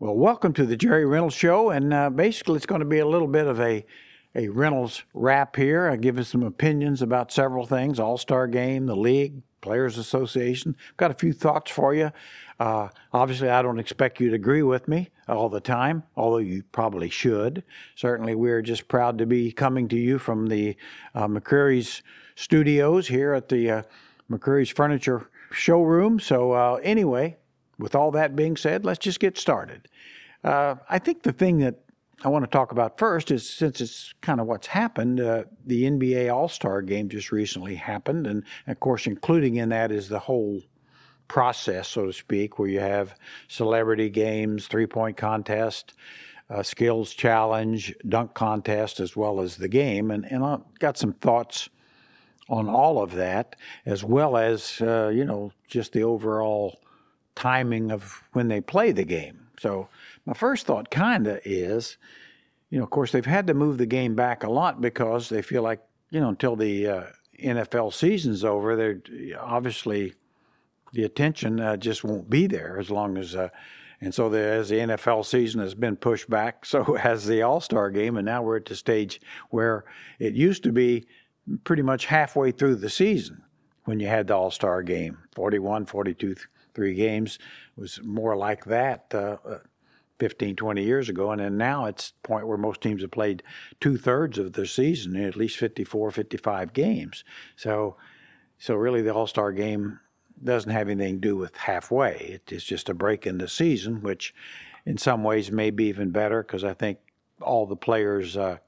Well, welcome to the Jerry Reynolds Show, and uh, basically it's going to be a little bit of a a Reynolds wrap here. I give you some opinions about several things: All Star Game, the league, Players Association. I've got a few thoughts for you. Uh, obviously, I don't expect you to agree with me all the time, although you probably should. Certainly, we're just proud to be coming to you from the uh, McCreary's studios here at the uh, McCreary's Furniture Showroom. So, uh, anyway, with all that being said, let's just get started. Uh, I think the thing that I want to talk about first is since it's kind of what's happened, uh, the NBA All Star game just recently happened. And of course, including in that is the whole process, so to speak, where you have celebrity games, three point contest, uh, skills challenge, dunk contest, as well as the game. And, and I've got some thoughts on all of that, as well as, uh, you know, just the overall timing of when they play the game. So my first thought kind of is, you know, of course they've had to move the game back a lot because they feel like, you know, until the uh, NFL season's over, they're obviously the attention uh, just won't be there as long as. Uh, and so, the, as the NFL season has been pushed back, so has the All Star game. And now we're at the stage where it used to be pretty much halfway through the season when you had the All Star game 41, 42 three games was more like that uh, uh 15, 20 years ago. And then now it's the point where most teams have played two thirds of their season, at least 54, 55 games. So, so really the All Star game doesn't have anything to do with halfway. It's just a break in the season, which in some ways may be even better because I think all the players, uh,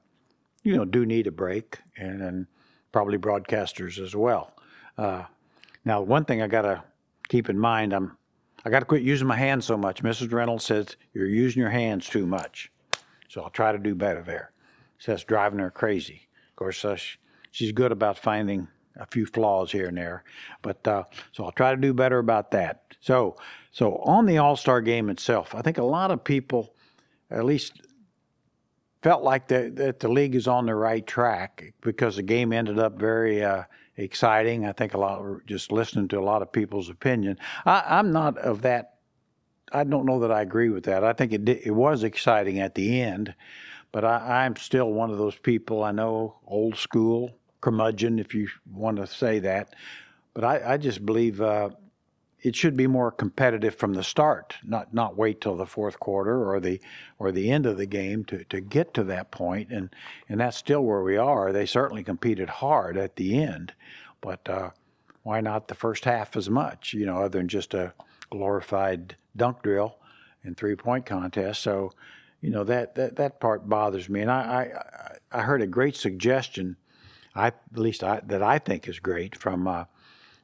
you know, do need a break and, and probably broadcasters as well. Uh, now, one thing I got to keep in mind, I'm I got to quit using my hands so much. Mrs. Reynolds says you're using your hands too much, so I'll try to do better there. That's driving her crazy. Of course, uh, she's good about finding a few flaws here and there, but uh, so I'll try to do better about that. So, so on the All Star game itself, I think a lot of people, at least felt like the, that the league is on the right track because the game ended up very uh, exciting. I think a lot, just listening to a lot of people's opinion. I, am not of that. I don't know that I agree with that. I think it it was exciting at the end, but I, I'm still one of those people. I know old school curmudgeon, if you want to say that, but I, I just believe uh, it should be more competitive from the start, not not wait till the fourth quarter or the or the end of the game to, to get to that point, and and that's still where we are. They certainly competed hard at the end, but uh, why not the first half as much? You know, other than just a glorified dunk drill and three point contest. So, you know that that that part bothers me, and I I, I heard a great suggestion. I at least I, that I think is great from. Uh,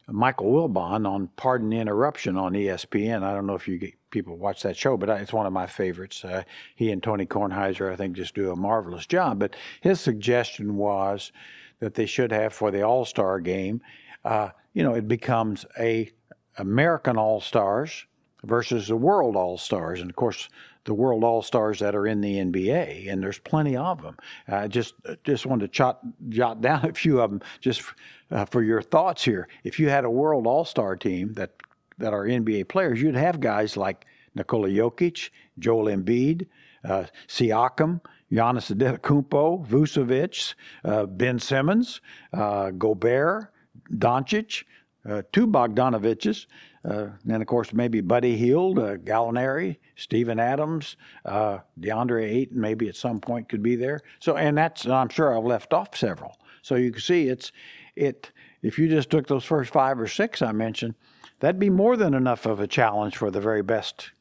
Michael Wilbon on Pardon Interruption on ESPN. I don't know if you people watch that show, but it's one of my favorites. Uh, he and Tony Kornheiser, I think, just do a marvelous job. But his suggestion was that they should have for the All Star game, uh, you know, it becomes a American All Stars versus the World All Stars, and of course the World All Stars that are in the NBA, and there's plenty of them. I just just wanted to jot, jot down a few of them just uh, for your thoughts here. If you had a World All Star team that that are NBA players, you'd have guys like Nikola Jokic, Joel Embiid, uh, Siakam, Giannis Antetokounmpo, Vucevic, uh, Ben Simmons, uh, Gobert, Doncic, uh, two Bogdanoviches, uh, and of course maybe Buddy Hield, uh, Gallinari, Steven Adams, uh, DeAndre Ayton, maybe at some point could be there. So, and that's I'm sure I've left off several. So you can see it's it. If you just took those first five or six I mentioned, that'd be more than enough of a challenge for the very best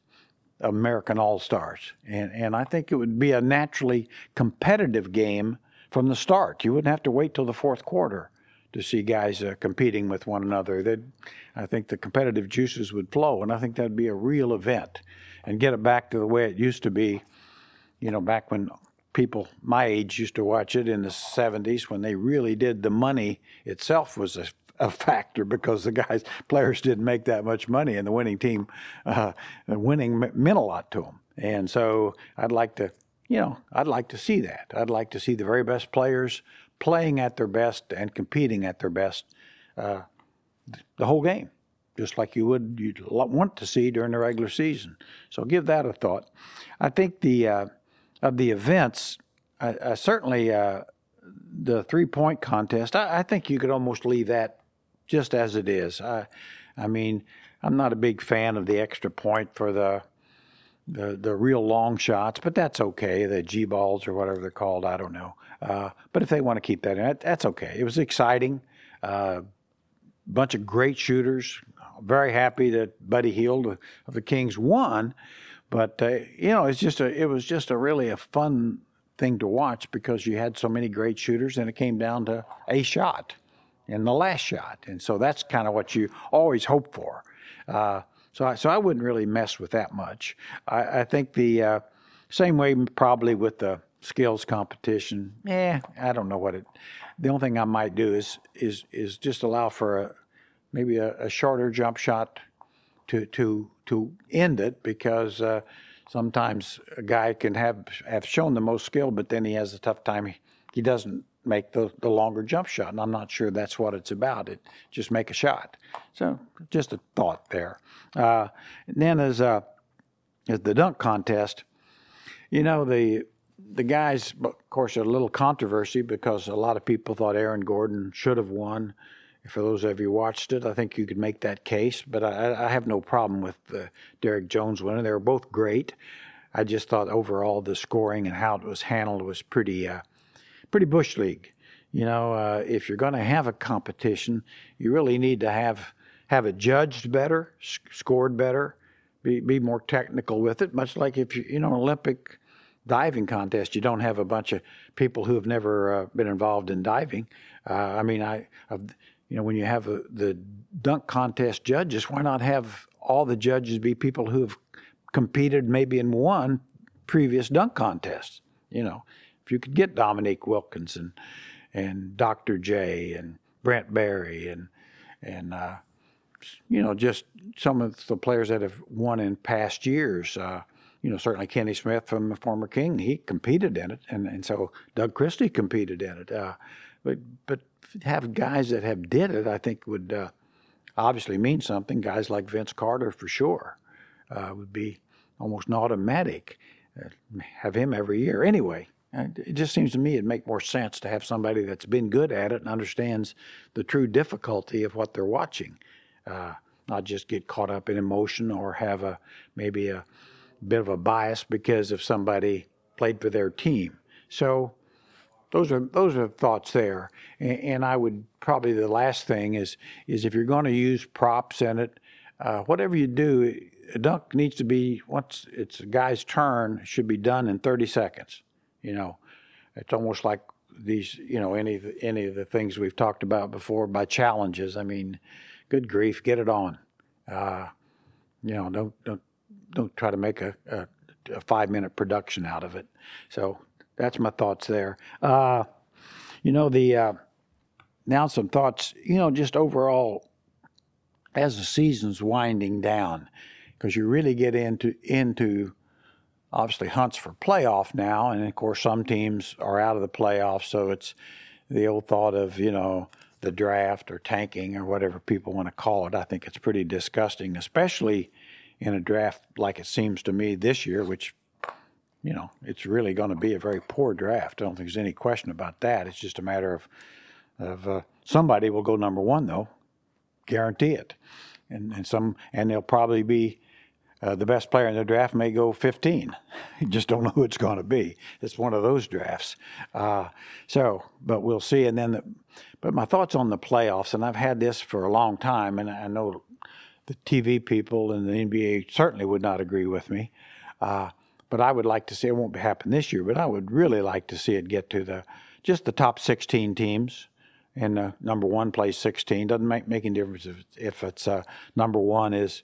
American All Stars. And and I think it would be a naturally competitive game from the start. You wouldn't have to wait till the fourth quarter to see guys uh, competing with one another. That I think the competitive juices would flow, and I think that'd be a real event, and get it back to the way it used to be. You know, back when people my age used to watch it in the 70s when they really did the money itself was a, a factor because the guys players didn't make that much money and the winning team uh, winning meant a lot to them and so i'd like to you know i'd like to see that i'd like to see the very best players playing at their best and competing at their best uh, the whole game, just like you would you'd want to see during the regular season. So give that a thought. I think the uh, of the events, I, I certainly uh, the three point contest. I, I, think you could almost leave that just as it is. I, I mean, I'm not a big fan of the extra point for the the the real long shots, but that's okay. The G balls or whatever they're called, I don't know. Uh, but if they want to keep that in, that's okay. It was exciting. Uh, bunch of great shooters. Very happy that Buddy Hield of the Kings won. But uh, you know, it's just a it was just a really a fun thing to watch because you had so many great shooters, and it came down to a shot in the last shot, and so that's kind of what you always hope for. Uh, so I, so I wouldn't really mess with that much. I, I think the uh, same way probably with the skills competition. Yeah, I don't know what it. The only thing I might do is is is just allow for a maybe a, a shorter jump shot to to to end it because uh, sometimes a guy can have have shown the most skill, but then he has a tough time. He doesn't make the, the longer jump shot, and I'm not sure that's what it's about. It just make a shot. So just a thought there. Uh, and then as uh, as the dunk contest, you know the the guys, of course, a little controversy because a lot of people thought Aaron Gordon should have won for those of you watched it, I think you could make that case. But I, I have no problem with the Derrick Jones winning. They were both great. I just thought overall the scoring and how it was handled was pretty, uh, pretty bush league. You know, uh, if you're going to have a competition, you really need to have have it judged better, scored better, be be more technical with it. Much like if you you know Olympic diving contest, you don't have a bunch of people who have never uh, been involved in diving. Uh, I mean, I you know, when you have a, the dunk contest judges, why not have all the judges be people who have competed maybe in one previous dunk contest? You know, if you could get Dominique Wilkinson and Dr. J and Brent Barry and and uh, you know just some of the players that have won in past years. Uh, you know, certainly Kenny Smith from former King, he competed in it, and, and so Doug Christie competed in it. Uh, but but have guys that have did it, I think would uh, obviously mean something. Guys like Vince Carter, for sure, uh, would be almost an automatic. Uh, have him every year anyway. Uh, it just seems to me it'd make more sense to have somebody that's been good at it and understands the true difficulty of what they're watching, uh, not just get caught up in emotion or have a maybe a bit of a bias because if somebody played for their team. So those are those are thoughts there, and, and, I would probably the last thing is is if you're going to use props in it, uh, whatever you do, a dunk needs to be once it's a guy's turn should be done in 30 seconds. You know, it's almost like these you know any any of the things we've talked about before by challenges. I mean, good grief, get it on. Uh, you know, don't don't don't try to make a, a, a five minute production out of it. So that's my thoughts there. Uh, you know, the uh, now some thoughts. You know, just overall as the season's winding down, because you really get into into obviously hunts for playoff now, and of course some teams are out of the playoffs, so it's the old thought of you know the draft or tanking or whatever people want to call it. I think it's pretty disgusting, especially in a draft like it seems to me this year, which you know, it's really going to be a very poor draft. I don't think there's any question about that. It's just a matter of of uh, somebody will go number one though, guarantee it, and and some and they'll probably be. Uh, the best player in the draft may go 15. you just don't know who it's going to be. It's one of those drafts. Uh, so, but we'll see. And then, the, but my thoughts on the playoffs, and I've had this for a long time, and I know the TV people and the NBA certainly would not agree with me. Uh, but I would like to see it won't be happen this year, but I would really like to see it get to the just the top 16 teams. And uh, number one plays 16. Doesn't make make any difference if, if it's uh, number one is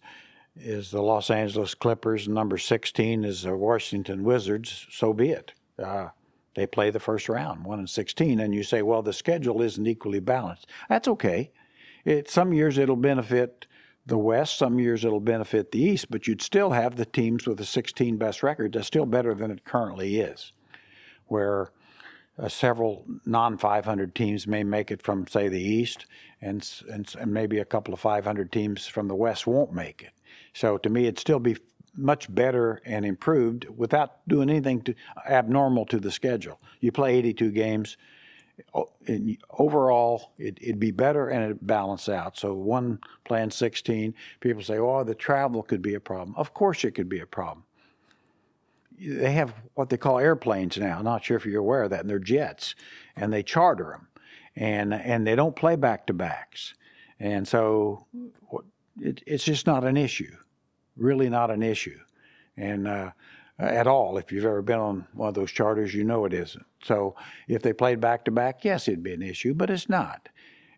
is the Los Angeles Clippers, and number 16 is the Washington Wizards. So be it. Uh, they play the first round, one and 16, and you say, well, the schedule isn't equally balanced. That's okay. It, some years it'll benefit the West. Some years it'll benefit the East, but you'd still have the teams with the 16 best record. That's still better than it currently is, where uh, several non 500 teams may make it from, say, the East, and, and, and maybe a couple of 500 teams from the West won't make it. So to me, it'd still be much better and improved without doing anything to, abnormal to the schedule. You play 82 games. Overall, it, would be better and it'd balance out. So one plan 16, people say, "Oh, the travel could be a problem." Of course, it could be a problem. They have what they call airplanes now. I'm not sure if you're aware of that, and they're jets, and they charter them, and and they don't play back to backs, and so it, it's just not an issue really not an issue, and uh, at all. If you've ever been on one of those charters, you know it isn't. So if they played back to back, yes, it'd be an issue, but it's not.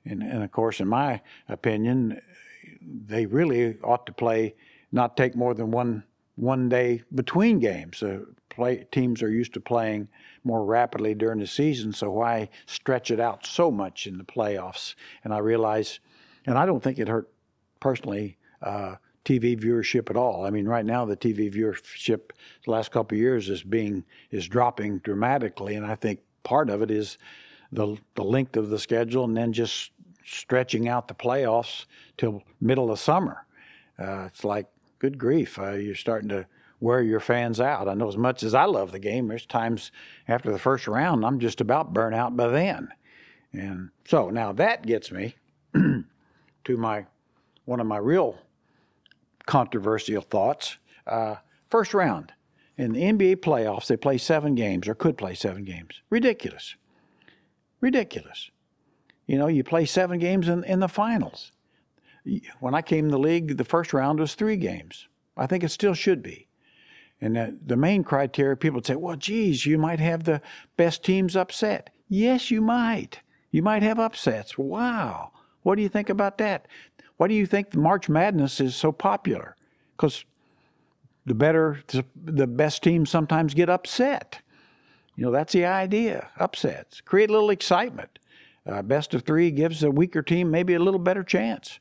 And, and of course, in my opinion, they really ought to play, not take more than one one day between games. Uh, play teams are used to playing more rapidly during the season, so why stretch it out so much in the playoffs? And I realize, and I don't think it hurt personally. Uh, TV viewership at all. I mean, right now the TV viewership the last couple of years is being is dropping dramatically, and I think part of it is the the length of the schedule, and then just stretching out the playoffs till middle of summer. Uh, it's like, good grief, uh, you're starting to wear your fans out. I know as much as I love the game, there's times after the first round I'm just about burnt out by then. And so now that gets me to my one of my real controversial thoughts. Uh, first round in the NBA playoffs, they play seven games or could play seven games. Ridiculous. Ridiculous. You know, you play seven games in, in the finals. When I came in the league, the first round was three games. I think it still should be. And the, the main criteria, people would say, well, geez, you might have the best teams upset. Yes, you might. You might have upsets. Wow. What do you think about that? Why do you think the March Madness is so popular? Because the better, the best teams sometimes get upset. You know, that's the idea. Upsets create a little excitement. Uh, best of three gives a weaker team maybe a little better chance.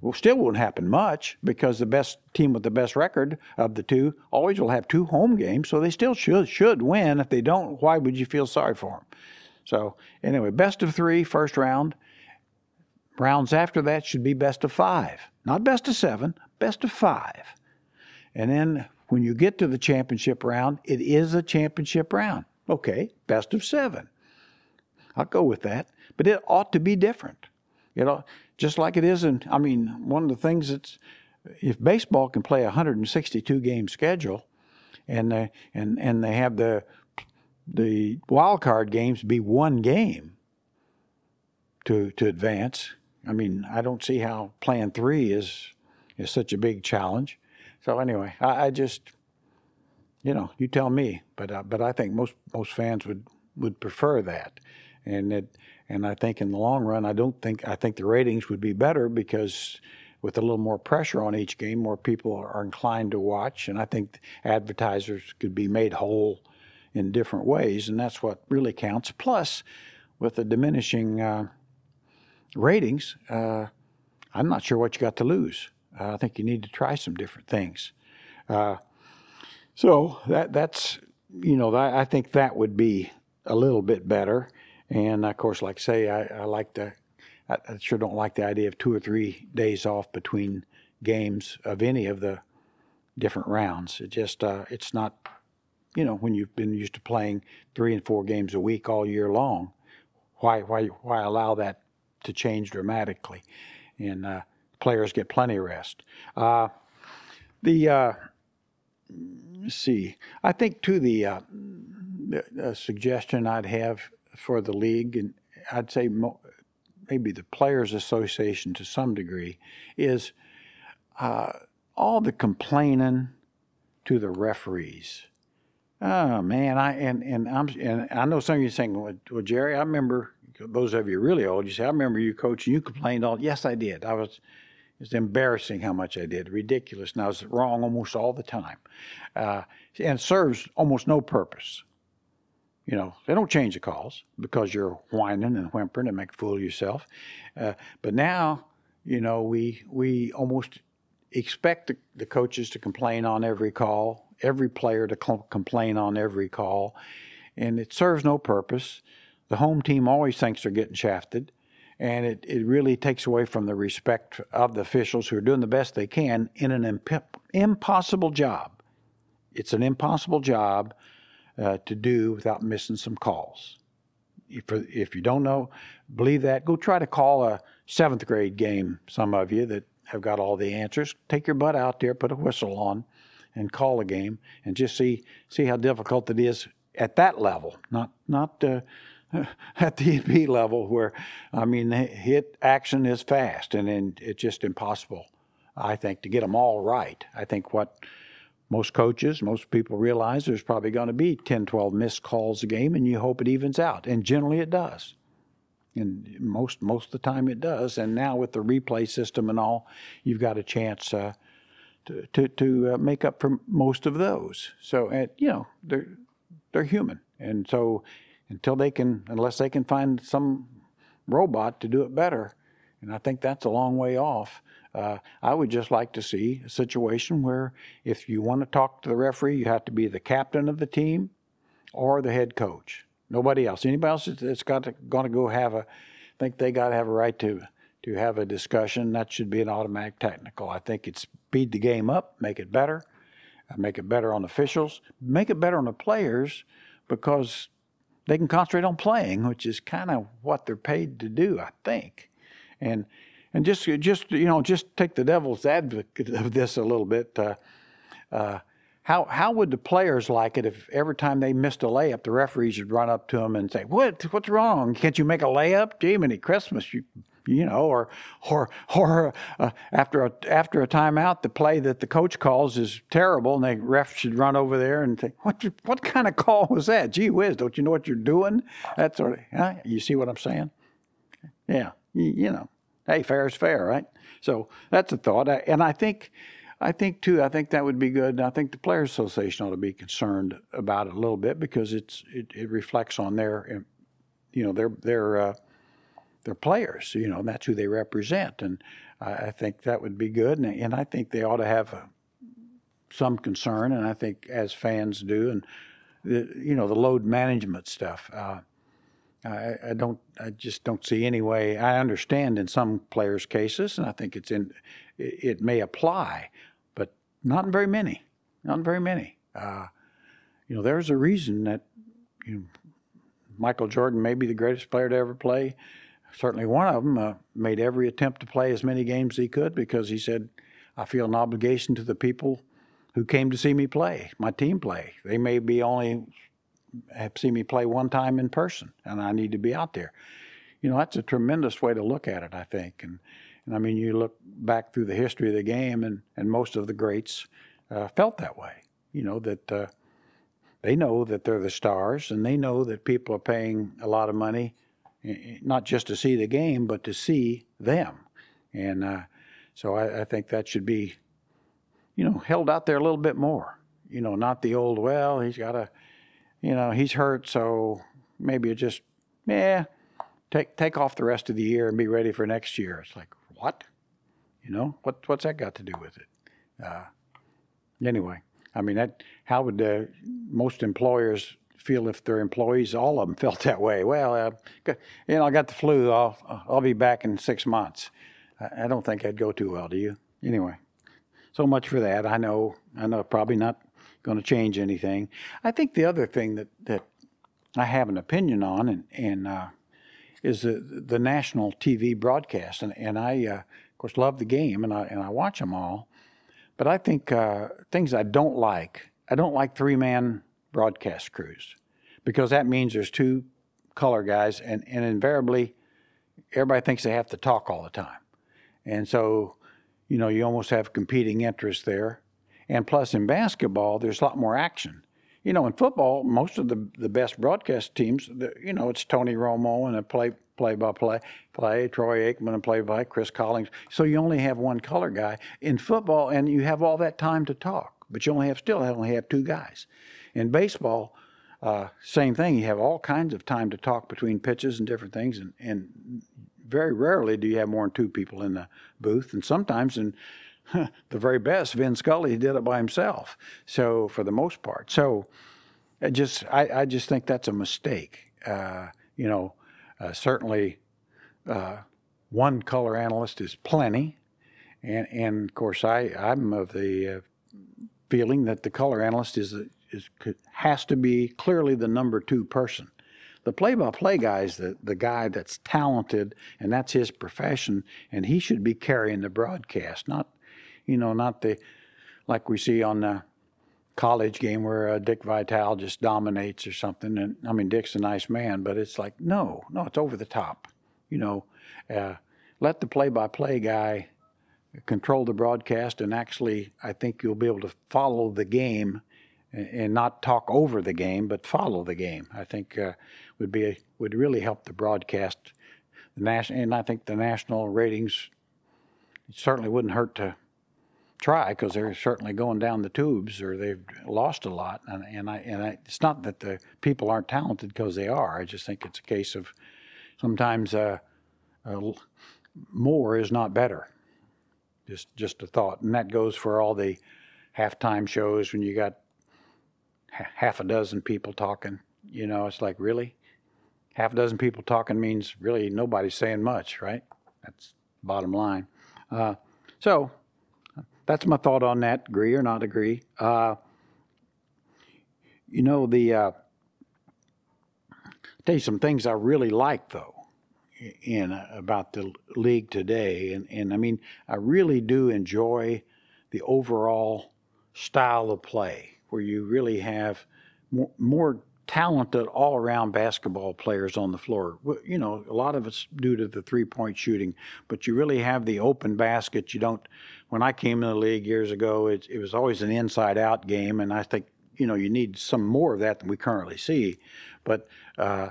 Well, still won't happen much because the best team with the best record of the two always will have two home games, so they still should should win. If they don't, why would you feel sorry for them? So anyway, best of three, first round. Rounds after that should be best of five, not best of seven, best of five. And then when you get to the championship round, it is a championship round. Okay, best of seven. I'll go with that. But it ought to be different. You know, just like it is in, I mean, one of the things that's, if baseball can play a 162 game schedule and, uh, and, and they have the, the wild card games be one game to, to advance, I mean, I don't see how Plan Three is is such a big challenge. So anyway, I, I just, you know, you tell me. But uh, but I think most most fans would would prefer that, and it and I think in the long run, I don't think I think the ratings would be better because with a little more pressure on each game, more people are inclined to watch, and I think advertisers could be made whole in different ways, and that's what really counts. Plus, with the diminishing uh, ratings, uh, I'm not sure what you got to lose. Uh, I think you need to try some different things. Uh, so that that's you know I, I, think that would be a little bit better. And of course, like I say, I, I like the I, I sure don't like the idea of two or three days off between games of any of the different rounds. It just uh, it's not you know when you've been used to playing three and four games a week all year long. Why why why allow that to change dramatically, and uh, players get plenty of rest. Uh, the uh, let's see, I think to the, uh, the suggestion I'd have for the league, and I'd say mo- maybe the Players Association to some degree, is uh, all the complaining to the referees. Oh man, I and and I'm and I know some of you saying, well, Jerry, I remember those of you really old, you say, I remember you coaching, you complained all. Yes, I did. I was, it's embarrassing how much I did, ridiculous. And I was wrong almost all the time. Uh, and serves almost no purpose. You know, they don't change the calls because you're whining and whimpering and make a fool of yourself. Uh, but now, you know, we we almost expect the, the, coaches to complain on every call, every player to cl- complain on every call, and it serves no purpose the home team always thinks they're getting shafted, and it, it really takes away from the respect of the officials who are doing the best they can in an imp- impossible job. it's an impossible job uh, to do without missing some calls. If, if you don't know, believe that, go try to call a seventh grade game, some of you that have got all the answers. Take your butt out there, put a whistle on, and call a game, and just see see how difficult it is at that level, not not uh, at the EP level where, I mean, hit action is fast, and then it's just impossible, I think, to get them all right. I think what most coaches, most people realize there's probably going to be 10, 12 missed calls a game, and you hope it evens out. And generally it does. And most most of the time it does. And now with the replay system and all, you've got a chance uh, to to, to uh, make up for most of those. So and, you know they're they're human, and so until they can, unless they can find some robot to do it better, and I think that's a long way off. Uh, I would just like to see a situation where if you want to talk to the referee, you have to be the captain of the team or the head coach. Nobody else. Anybody else that's got to going to go have a think they got to have a right to to have a discussion. That should be an automatic technical. I think it's speed the game up, make it better, make it better on officials, make it better on the players because they can concentrate on playing, which is kind of what they're paid to do, I think. And and just just you know just take the devil's advocate of this a little bit. Uh, uh, how how would the players like it if every time they missed a layup, the referees would run up to them and say, "What what's wrong? Can't you make a layup? Gee, many Christmas, you you know?" Or or or uh, after a after a timeout, the play that the coach calls is terrible, and the ref should run over there and say, "What what kind of call was that? Gee whiz, don't you know what you're doing?" That sort of. Huh? You see what I'm saying? Yeah, you, you know hey, fair is fair, right? So that's a thought, and I think, I think too, I think that would be good. and I think the Players Association ought to be concerned about it a little bit because it's it, it reflects on their, you know, their their uh, their players. You know, that's who they represent, and I, I think that would be good. And, and I think they ought to have uh, some concern, and I think as fans do, and the, you know, the load management stuff. Uh, I, I, don't. I just don't see any way. I understand in some players' cases, and I think it's in. It, it may apply, but not in very many. Not in very many. Uh, you know, there's a reason that you know, Michael Jordan may be the greatest player to ever play. Certainly, one of them uh, made every attempt to play as many games as he could because he said, "I feel an obligation to the people." Who came to see me play, my team play. They may be only have seen me play one time in person, and I need to be out there. You know, that's a tremendous way to look at it, I think. And, and I mean, you look back through the history of the game, and, and most of the greats uh, felt that way. You know, that uh, they know that they're the stars, and they know that people are paying a lot of money, not just to see the game, but to see them. And uh, so I, I think that should be, you know, held out there a little bit more. You know, not the old, well, he's got a you know, he's hurt, so maybe you just, yeah, take take off the rest of the year and be ready for next year. It's like what? You know, what what's that got to do with it? Uh, anyway, I mean, that how would most employers feel if their employees, all of them, felt that way? Well, uh, you know, I got the flu. I'll I'll be back in six months. I, don't think I'd go too well. Do you? Anyway, so much for that. I know. I know. Probably not going to change anything. I think the other thing that, that I have an opinion on and, and uh, is the, the national TV broadcast. And, and I, uh, of course, love the game and I, and I watch them all. But I think uh, things I don't like, I don't like three man broadcast crews because that means there's two color guys and, and invariably everybody thinks they have to talk all the time. And so, you know, you almost have competing interests there. And plus, in basketball, there's a lot more action. You know, in football, most of the the best broadcast teams, you know, it's Tony Romo and a play play by play play Troy Aikman and play by Chris Collins. So you only have one color guy in football, and you have all that time to talk. But you only have still only have two guys. In baseball, uh, same thing. You have all kinds of time to talk between pitches and different things, and, and very rarely do you have more than two people in the booth. And sometimes in the very best, Vin Scully did it by himself. So for the most part, so I just I, I just think that's a mistake. Uh, you know, uh, certainly uh, one color analyst is plenty, and and of course I I'm of the uh, feeling that the color analyst is is has to be clearly the number two person. The play-by-play guy is the, the guy that's talented and that's his profession, and he should be carrying the broadcast, not you know not the like we see on the college game where uh, Dick Vitale just dominates or something. And I mean, Dick's a nice man, but it's like, no, no, it's over the top. You know, uh, let the play by play guy control the broadcast, and actually, I think you'll be able to follow the game and, not talk over the game, but follow the game. I think uh, would be would really help the broadcast. The national, and I think the national ratings certainly wouldn't hurt to try because they're certainly going down the tubes or they've lost a lot. And, and I and I, it's not that the people aren't talented because they are. I just think it's a case of sometimes uh, uh, more is not better. Just just a thought, and that goes for all the halftime shows when you got h- half a dozen people talking. You know, it's like really half a dozen people talking means really nobody's saying much, right? That's bottom line. Uh, so that's my thought on that. Agree or not agree? Uh, you know the. Uh, tell you some things I really like though, in uh, about the league today, and and I mean I really do enjoy the overall style of play where you really have more, more talented all around basketball players on the floor. You know, a lot of it's due to the three point shooting, but you really have the open basket. You don't, when I came in the league years ago, it, it was always an inside out game, and I think, you know, you need some more of that than we currently see. But, uh,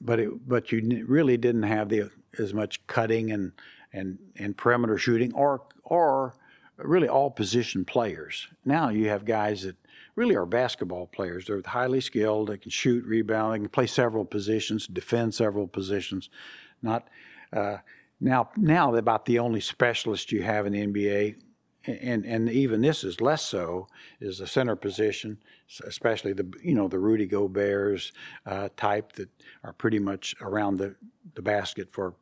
but it, but you really didn't have the as much cutting and and and perimeter shooting or or really all position players. Now you have guys that really are basketball players. They're highly skilled. They can shoot, rebound. They can play several positions, defend several positions. Not uh, now. Now about the only specialist you have in the NBA, and and even this is less so. Is the center position, especially the you know the Rudy Gobert's uh, type that are pretty much around the the basket for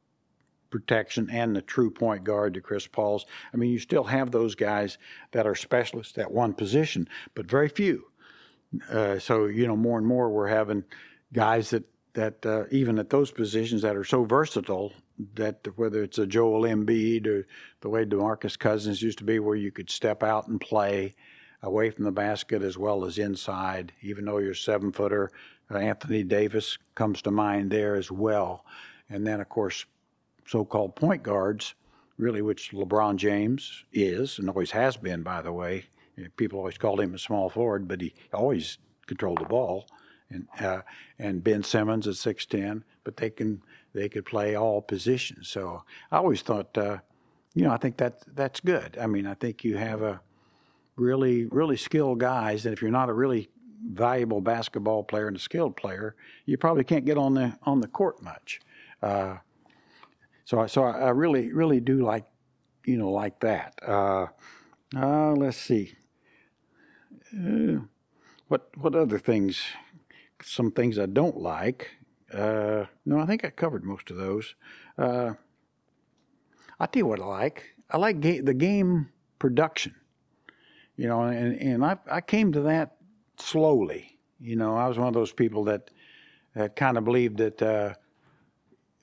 protection and the true point guard to Chris Paul's. I mean, you still have those guys that are specialists at one position, but very few. Uh, so you know, more and more we're having guys that that uh, even at those positions that are so versatile that whether it's a Joel Embiid or the way DeMarcus Cousins used to be, where you could step out and play away from the basket as well as inside, even though you're seven footer. Uh, Anthony Davis comes to mind there as well. And then, of course, so-called point guards, really, which LeBron James is and always has been, by the way. People always called him a small forward, but he always controlled the ball. And uh, and Ben Simmons at six ten, but they can they could play all positions. So I always thought, uh, you know, I think that that's good. I mean, I think you have a really really skilled guys, and if you're not a really valuable basketball player and a skilled player, you probably can't get on the on the court much. Uh, so I, so I really really do like you know like that. Uh, uh, let's see. Uh, what what other things? Some things I don't like. Uh, no, I think I covered most of those. Uh, I tell you what I like. I like ga- the game production. You know, and and I I came to that slowly. You know, I was one of those people that that kind of believed that uh,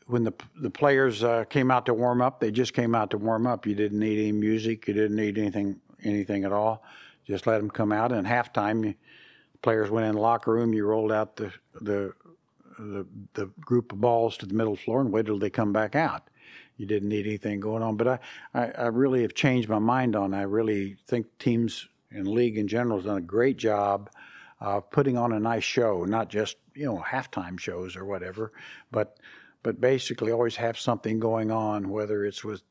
when the the players uh, came out to warm up, they just came out to warm up. You didn't need any music. You didn't need anything anything at all. Just let them come out. And halftime, you, players went in the locker room. You rolled out the the the, the group of balls to the middle floor and waited till they come back out. You didn't need anything going on. But I, I, I really have changed my mind on. I really think teams and league in general has done a great job of putting on a nice show, not just you know halftime shows or whatever, but but basically always have something going on, whether it's with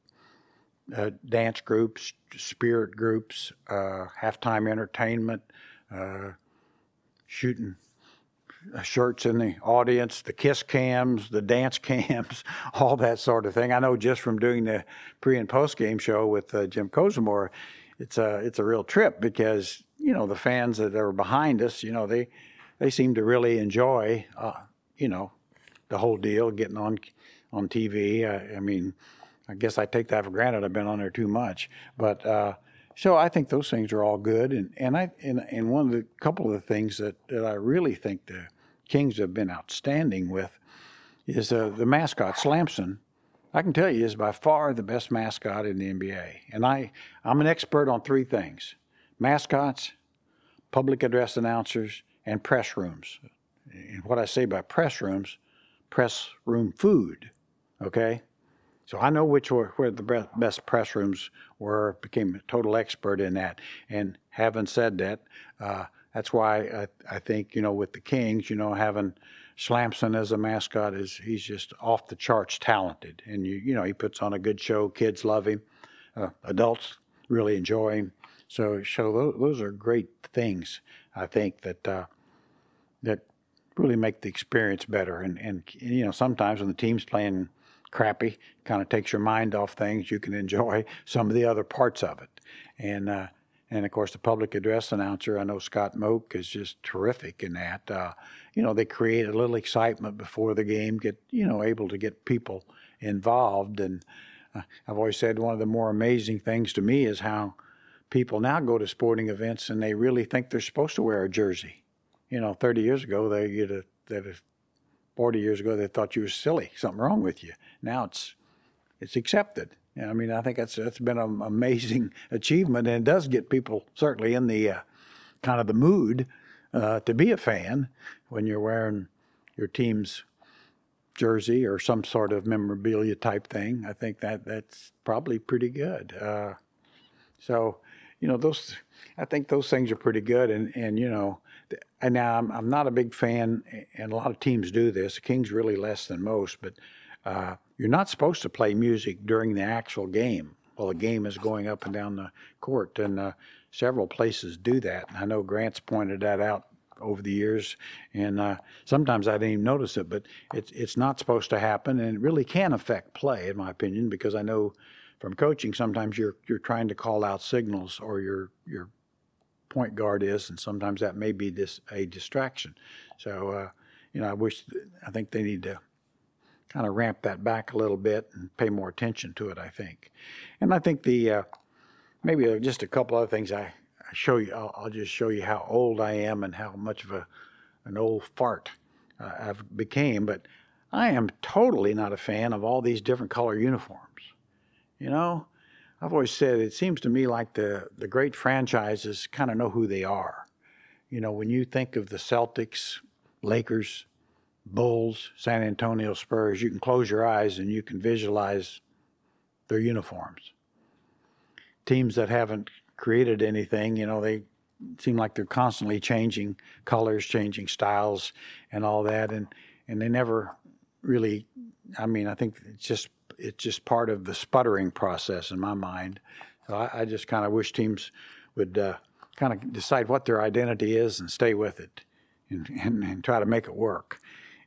uh, dance groups, spirit groups, uh, halftime entertainment, uh, shooting shirts in the audience, the kiss cams, the dance cams, all that sort of thing. I know just from doing the pre and post game show with uh, Jim Kozimor, it's a it's a real trip because you know the fans that are behind us, you know they they seem to really enjoy, uh, you know, the whole deal, getting on on TV. I, I, mean, I guess I take that for granted. I've been on there too much, but uh, so I think those things are all good, and and I and, and one of the couple of the things that, that I really think the Kings have been outstanding with is uh, the mascot Slamson. I can tell you is by far the best mascot in the NBA, and I I'm an expert on three things: mascots, public address announcers, and press rooms. And what I say by press rooms, press room food. Okay, so I know which were where the best press rooms were. Became a total expert in that. And having said that, uh, that's why I, I think you know with the Kings, you know having Slamson as a mascot is he's just off the charts talented, and you you know he puts on a good show. Kids love him, uh, adults really enjoy him. So so those, those are great things. I think that uh, that really make the experience better. And and you know sometimes when the team's playing crappy, kind of takes your mind off things. You can enjoy some of the other parts of it. And uh, and of course the public address announcer, I know Scott Moak is just terrific in that. Uh, you know, they create a little excitement before the game, get you know able to get people involved. And uh, I've always said one of the more amazing things to me is how people now go to sporting events and they really think they're supposed to wear a jersey. You know, 30 years ago they get a that 40 years ago they thought you were silly, something wrong with you. Now it's it's accepted. I mean, I think that's that's been an amazing achievement, and it does get people certainly in the uh, kind of the mood uh, to be a fan when you're wearing your team's jersey or some sort of memorabilia type thing. I think that that's probably pretty good. Uh, so, you know, those I think those things are pretty good, and and you know, and now I'm, I'm not a big fan, and a lot of teams do this. The Kings really less than most, but uh, you're not supposed to play music during the actual game while the game is going up and down the court, and uh, several places do that. And I know Grant's pointed that out over the years, and uh, sometimes I didn't even notice it, but it's it's not supposed to happen, and it really can affect play, in my opinion, because I know from coaching sometimes you're you're trying to call out signals or you're you're point guard is, and sometimes that may be this a distraction. So, uh, you know, I wish I think they need to kind of ramp that back a little bit and pay more attention to it. I think, and I think the uh, maybe just a couple other things I, I show you. I'll, I'll, just show you how old I am and how much of a an old fart uh, I've became. But I am totally not a fan of all these different color uniforms. You know, I've always said it seems to me like the, the great franchises kind of know who they are. You know, when you think of the Celtics, Lakers, Bulls, San Antonio Spurs, you can close your eyes and you can visualize their uniforms. Teams that haven't created anything, you know, they seem like they're constantly changing colors, changing styles, and all that, and and they never really. I mean, I think it's just it's just part of the sputtering process in my mind. So I, I just kind of wish teams would uh, kind of decide what their identity is and stay with it and, and, and try to make it work.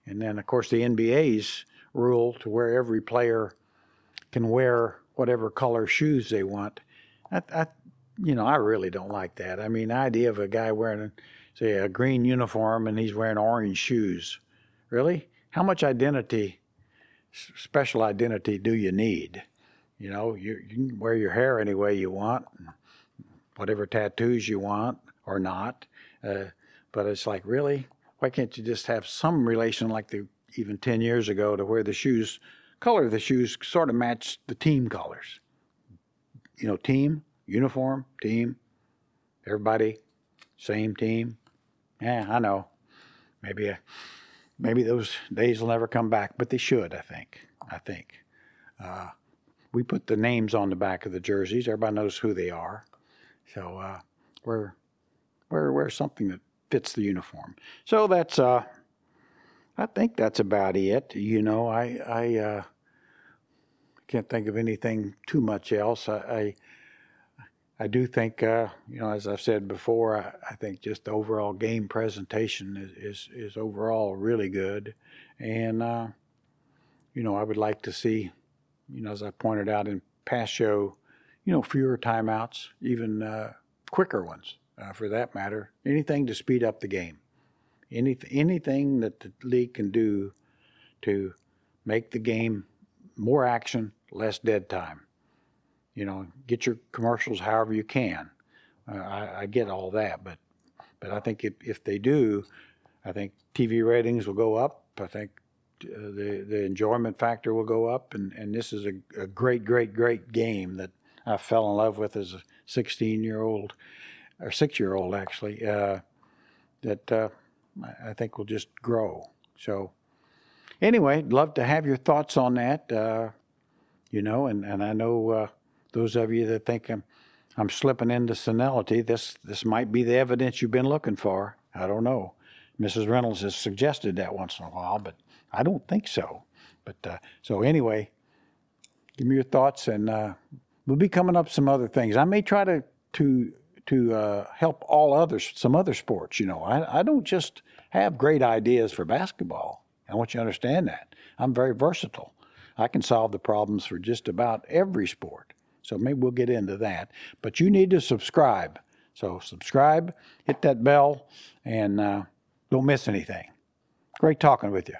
And then, of course, the NBA's rule to where every player can wear whatever color shoes they want. I, I, you know, I really don't like that. I mean, the idea of a guy wearing, say, a green uniform and he's wearing orange shoes. Really? How much identity special identity do you need? You know, you, you can wear your hair any way you want, whatever tattoos you want or not. Uh, but it's like, really? Why can't you just have some relation like the even 10 years ago to where the shoes, color of the shoes sort of match the team colors? You know, team, uniform, team, everybody, same team. Yeah, I know. Maybe a maybe those days will never come back, but they should. I think. I think. Uh, we put the names on the back of the jerseys. Everybody knows who they are. So uh, we're we're we're something that fits the uniform. So that's uh, I think that's about it. You know, I I uh, can't think of anything too much else. I, I I do think, uh, you know, as I've said before, I, I, think just the overall game presentation is, is, is overall really good. And, uh, you know, I would like to see, you know, as I pointed out in past show, you know, fewer timeouts, even uh, quicker ones uh, for that matter. Anything to speed up the game. Any, anything that the league can do to make the game more action, less dead time you know, get your commercials however you can. Uh, I, I get all that, but but I think if, if they do, I think TV ratings will go up. I think uh, the the enjoyment factor will go up, and, and this is a, a great, great, great game that I fell in love with as a 16 year old or six year old actually. Uh, that uh, I think will just grow. So anyway, love to have your thoughts on that. Uh, you know, and, and I know uh, those of you that think I'm I'm slipping into senility. This this might be the evidence you've been looking for. I don't know. Mrs. Reynolds has suggested that once in a while, but I don't think so. But uh, so anyway, give me your thoughts, and uh, we'll be coming up some other things. I may try to to to uh, help all others, some other sports. You know, I, I don't just have great ideas for basketball. I want you to understand that I'm very versatile. I can solve the problems for just about every sport. So maybe we'll get into that. But you need to subscribe. So subscribe, hit that bell, and uh, don't miss anything. Great talking with you.